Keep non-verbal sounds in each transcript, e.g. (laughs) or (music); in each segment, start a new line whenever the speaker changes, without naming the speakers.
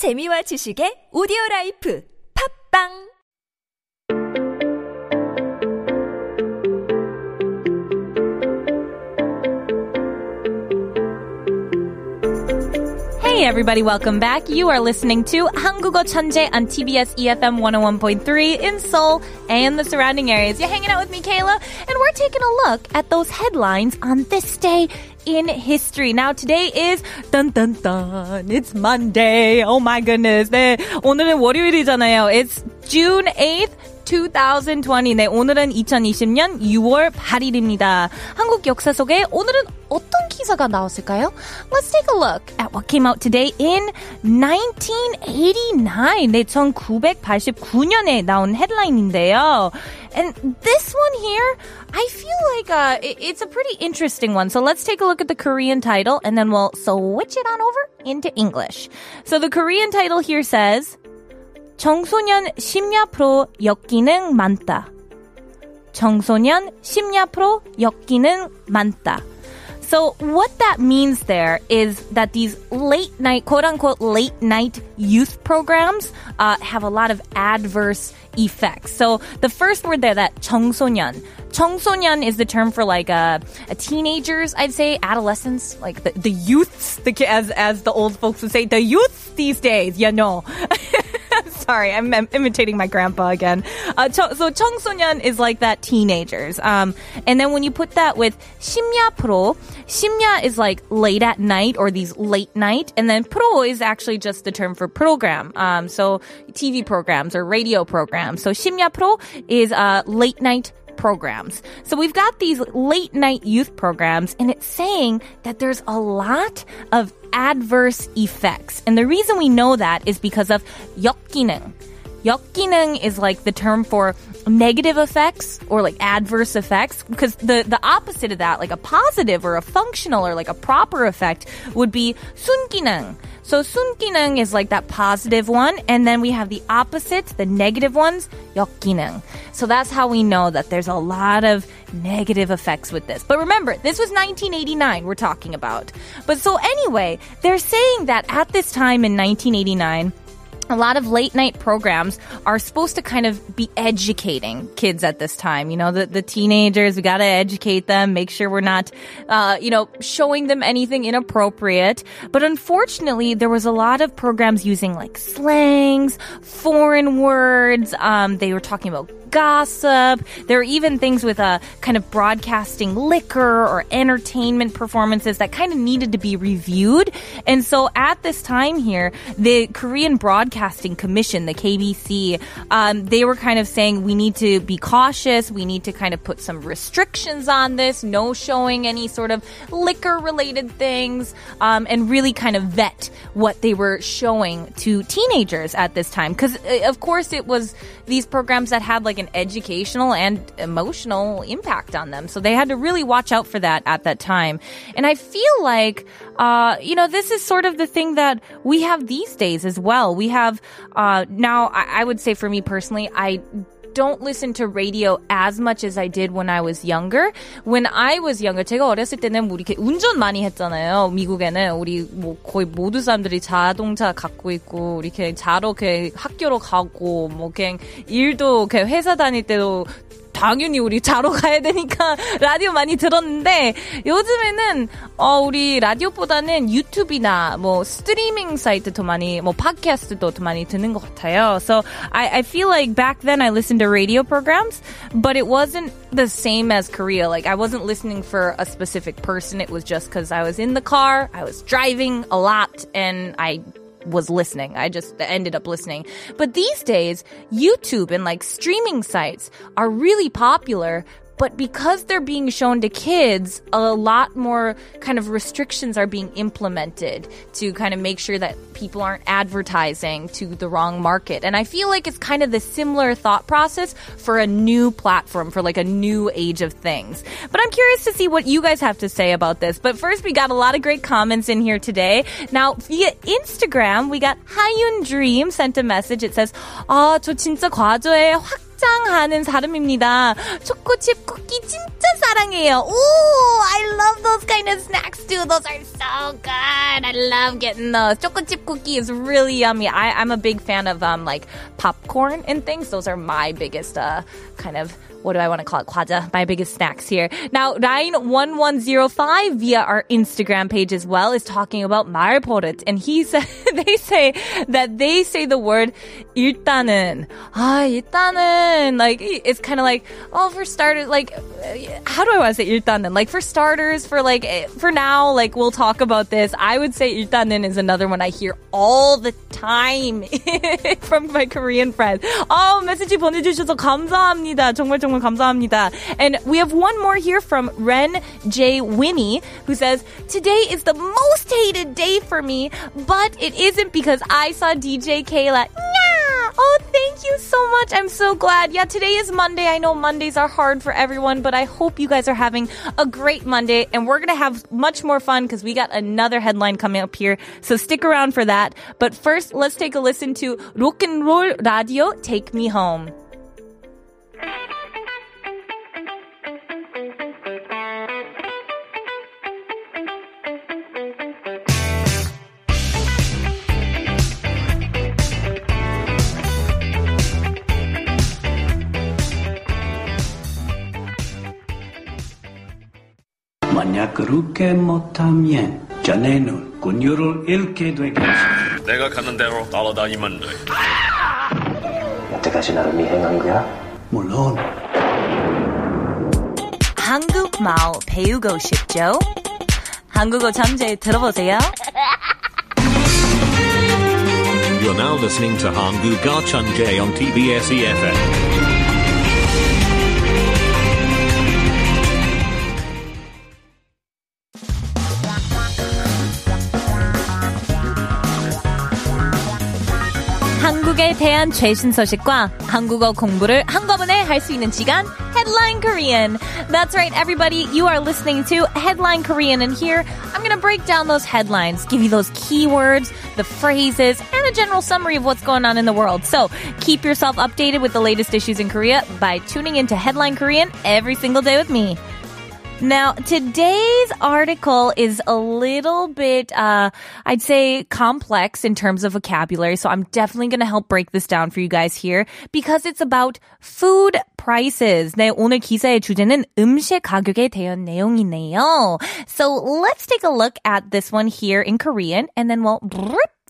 재미와 지식의 오디오 라이프. 팝빵
Hey everybody, welcome back. You are listening to 한국어 천재 on TBS EFM 101.3 in Seoul and the surrounding areas. You're hanging out with me, Kayla, and we're taking a look at those headlines on this day in history. Now today is dun dun dun. It's Monday. Oh my goodness. 네, 오늘은 월요일이잖아요. It's June 8th. 2020. 네, 오늘은 2020년 6월 8일입니다. 한국 역사 속에 오늘은 어떤 기사가 나왔을까요? Let's take a look at what came out today in 1989. 네, 1989년에 나온 헤드라인인데요. And this one here, I feel like uh, it's a pretty interesting one. So let's take a look at the Korean title and then we'll switch it on over into English. So the Korean title here says, 청소년 심야 프로 역기능 많다. 청소년 심야 프로 역기능 많다. So what that means there is that these late night, quote unquote, late night youth programs uh, have a lot of adverse effects. So the first word there, that 청소년. 청소년 is the term for like a, a teenagers, I'd say, adolescents, like the, the youths, the, as, as the old folks would say, the youths these days, you know. (laughs) Sorry, I'm, I'm, imitating my grandpa again. Uh, 저, so 청소년 is like that teenagers. Um, and then when you put that with 심야 프로, 심야 is like late at night or these late night, and then pro is actually just the term for program. Um, so TV programs or radio programs. So 심야 프로 is uh, late night programs. So we've got these late night youth programs, and it's saying that there's a lot of adverse effects. And the reason we know that is because of 역기능. 역기능 is like the term for negative effects or like adverse effects because the the opposite of that like a positive or a functional or like a proper effect would be 순기능. So 순기능 is like that positive one and then we have the opposite, the negative ones, 역기능. So that's how we know that there's a lot of negative effects with this. But remember, this was 1989 we're talking about. But so anyway, they're saying that at this time in 1989 a lot of late night programs are supposed to kind of be educating kids at this time. You know, the, the teenagers, we gotta educate them, make sure we're not, uh, you know, showing them anything inappropriate. But unfortunately, there was a lot of programs using like slangs, foreign words. Um, they were talking about gossip. There are even things with a uh, kind of broadcasting liquor or entertainment performances that kind of needed to be reviewed. And so at this time here, the Korean Broadcasting Commission, the KBC, um, they were kind of saying we need to be cautious. We need to kind of put some restrictions on this, no showing any sort of liquor related things, um, and really kind of vet what they were showing to teenagers at this time. Because, uh, of course, it was these programs that had like an educational and emotional impact on them. So they had to really watch out for that at that time. And I feel like, uh, you know, this is sort of the thing that we have these days as well. We have, uh, now I, I would say for me personally, I don't listen to radio as much as I did when I was younger. When I was younger, 제가 어렸을 때는 뭐 이렇게 운전 많이 했잖아요. 미국에는 우리 뭐 거의 모두 사람들이 자동차 갖고 있고 이렇게 자로 그 학교로 가고 뭐 그냥 일도 그 회사 다닐 때도 당연히 우리 자러 가야 되니까 라디오 많이 들었는데 요즘에는 어 우리 라디오보다는 유튜브나 뭐 스트리밍 사이트 더 많이 뭐 팟캐스트도 더 많이 듣는 것 같아요. So I I feel like back then I listened to radio programs, but it wasn't the same as Korea. Like I wasn't listening for a specific person. It was just because I was in the car, I was driving a lot, and I was listening. I just ended up listening. But these days, YouTube and like streaming sites are really popular but because they're being shown to kids, a lot more kind of restrictions are being implemented to kind of make sure that people aren't advertising to the wrong market. And I feel like it's kind of the similar thought process for a new platform, for like a new age of things. But I'm curious to see what you guys have to say about this. But first, we got a lot of great comments in here today. Now, via Instagram, we got Hayun Dream sent a message. It says, 아, 저 진짜 과거에 확 짱하는 사람입니다. 초코칩 쿠키 진짜 사랑해요. Ooh, I love those kind of snacks too. Those are so good. I love getting those. Chocochip cookie is really yummy. I, I'm a big fan of um like popcorn and things. Those are my biggest uh kind of what do I want to call it? 과자, my biggest snacks here. Now, Ryan1105 via our Instagram page as well is talking about 말버릇. And he said, (laughs) they say that they say the word 일단은. Ah, 일단은. Like, it's kind of like, oh, for starters, like, how do I want to say 일단은? Like, for starters, for like, for now, like, we'll talk about this. I would say 일단은 is another one I hear all the time (laughs) from my Korean friends. Oh, 메시지 보내주셔서 감사합니다. 정말 정말 정말 감사합니다. And we have one more here from Ren J. Winnie, who says, Today is the most hated day for me, but it isn't because I saw DJ Kayla. Thank you so much. I'm so glad. Yeah, today is Monday. I know Mondays are hard for everyone, but I hope you guys are having a great Monday. And we're going to have much more fun because we got another headline coming up here. So stick around for that. But first, let's take a listen to Rock and Roll Radio Take Me Home.
그렇게 못하면 자네는 군유를 잃게 되겠어.
내가 가는 대로 따라다니면 돼.
여태까지 나를 미행한 거야?
물론
한국말 배우고 싶죠? 한국어 잠재 들어보세요.
You're now listening to Hangul on TBS EFM.
한국에 대한 최신 소식과 한국어 공부를 한꺼번에 할 수 있는 시간 Headline Korean. That's right, everybody. You are listening to Headline Korean, and here I'm going to break down those headlines, give you those keywords, the phrases, and a general summary of what's going on in the world. So keep yourself updated with the latest issues in Korea by tuning into Headline Korean every single day with me. Now, today's article is a little bit, uh, I'd say complex in terms of vocabulary. So I'm definitely going to help break this down for you guys here because it's about food prices. 네, 오늘 기사의 주제는 음식 가격에 대한 내용이네요. So let's take a look at this one here in Korean and then we'll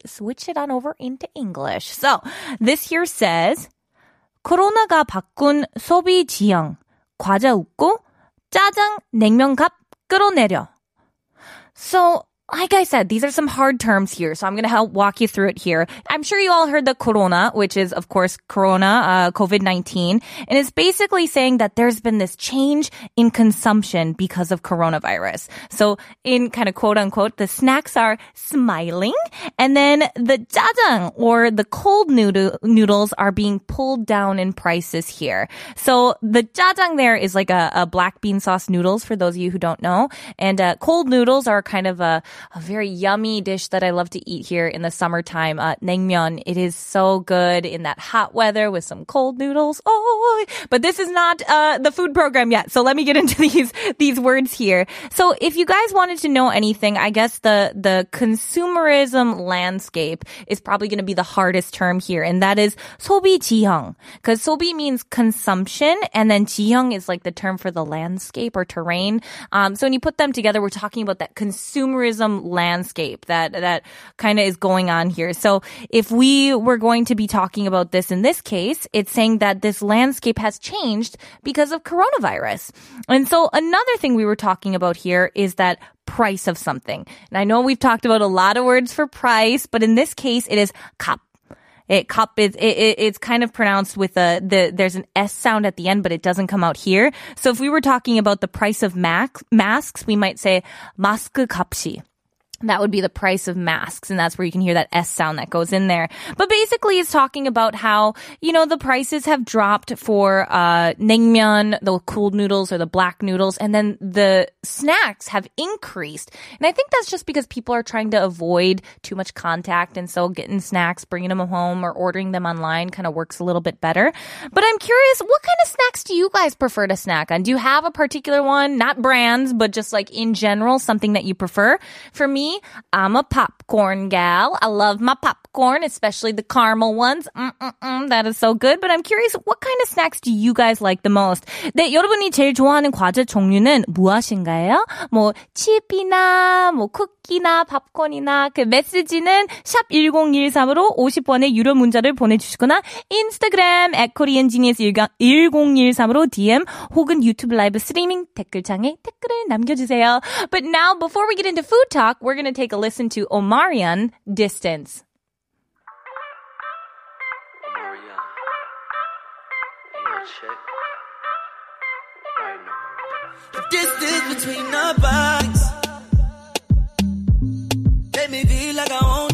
switch it on over into English. So this here says, 코로나가 바꾼 소비 지형. 과자 웃고 짜장 냉면값 끌어내려. So, like I said, these are some hard terms here, so I'm going to help walk you through it here. I'm sure you all heard the corona, which is, of course, corona, uh, COVID-19, and it's basically saying that there's been this change in consumption because of coronavirus. So, in kind of quote unquote, the snacks are smiling, and then the jajang, or the cold noodle, noodles are being pulled down in prices here. So, the jajang there is like a, a black bean sauce noodles, for those of you who don't know, and uh, cold noodles are kind of a a very yummy dish that I love to eat here in the summertime. Uh, naengmyeon. It is so good in that hot weather with some cold noodles. Oh, but this is not uh, the food program yet. So let me get (laughs) into these these words here. So if you guys wanted to know anything, I guess the the consumerism landscape is probably going to be the hardest term here, and that is 소비 지형. Because 소비 means consumption, and then 지형 is like the term for the landscape or terrain. Um, so when you put them together, we're talking about that consumerism landscape that that kind of is going on here. So if we were going to be talking about this in this case, it's saying that this landscape has changed because of coronavirus. And so another thing we were talking about here is that price of something. And I know we've talked about a lot of words for price, but in this case, it is 값. It cup is it, it, it's kind of pronounced with a the there's an s sound at the end, but it doesn't come out here. So if we were talking about the price of max, masks, we might say 마스크 값이. that would be the price of masks. And that's where you can hear that S sound that goes in there. But basically it's talking about how, you know, the prices have dropped for, uh, naengmyeon, the cooled noodles or the black noodles. And then the snacks have increased. And I think that's just because people are trying to avoid too much contact. And so getting snacks, bringing them home or ordering them online kind of works a little bit better. But I'm curious, what kind of snacks do you guys prefer to snack on? Do you have a particular one? Not brands, but just like in general, something that you prefer? For me, I'm a popcorn gal. I love my popcorn, especially the caramel ones. Mm-mm-mm, that is so good. But I'm curious, what kind of snacks do you guys like the most? 네, 여러분이 제일 좋아하는 과자 종류는 무엇인가요? 뭐 칩이나 뭐 쿠키나 팝콘이나 그 메시지는 샵 1013으로 50원의 유료 문자를 보내주시거나 인스타그램 at koreangenius 1013으로 DM 혹은 유튜브 라이브 스트리밍 댓글창에 댓글을 남겨주세요. But now, before we get into food talk, we're going take a listen to Omarion, Distance.
The distance between our bodies. Make me feel like I won't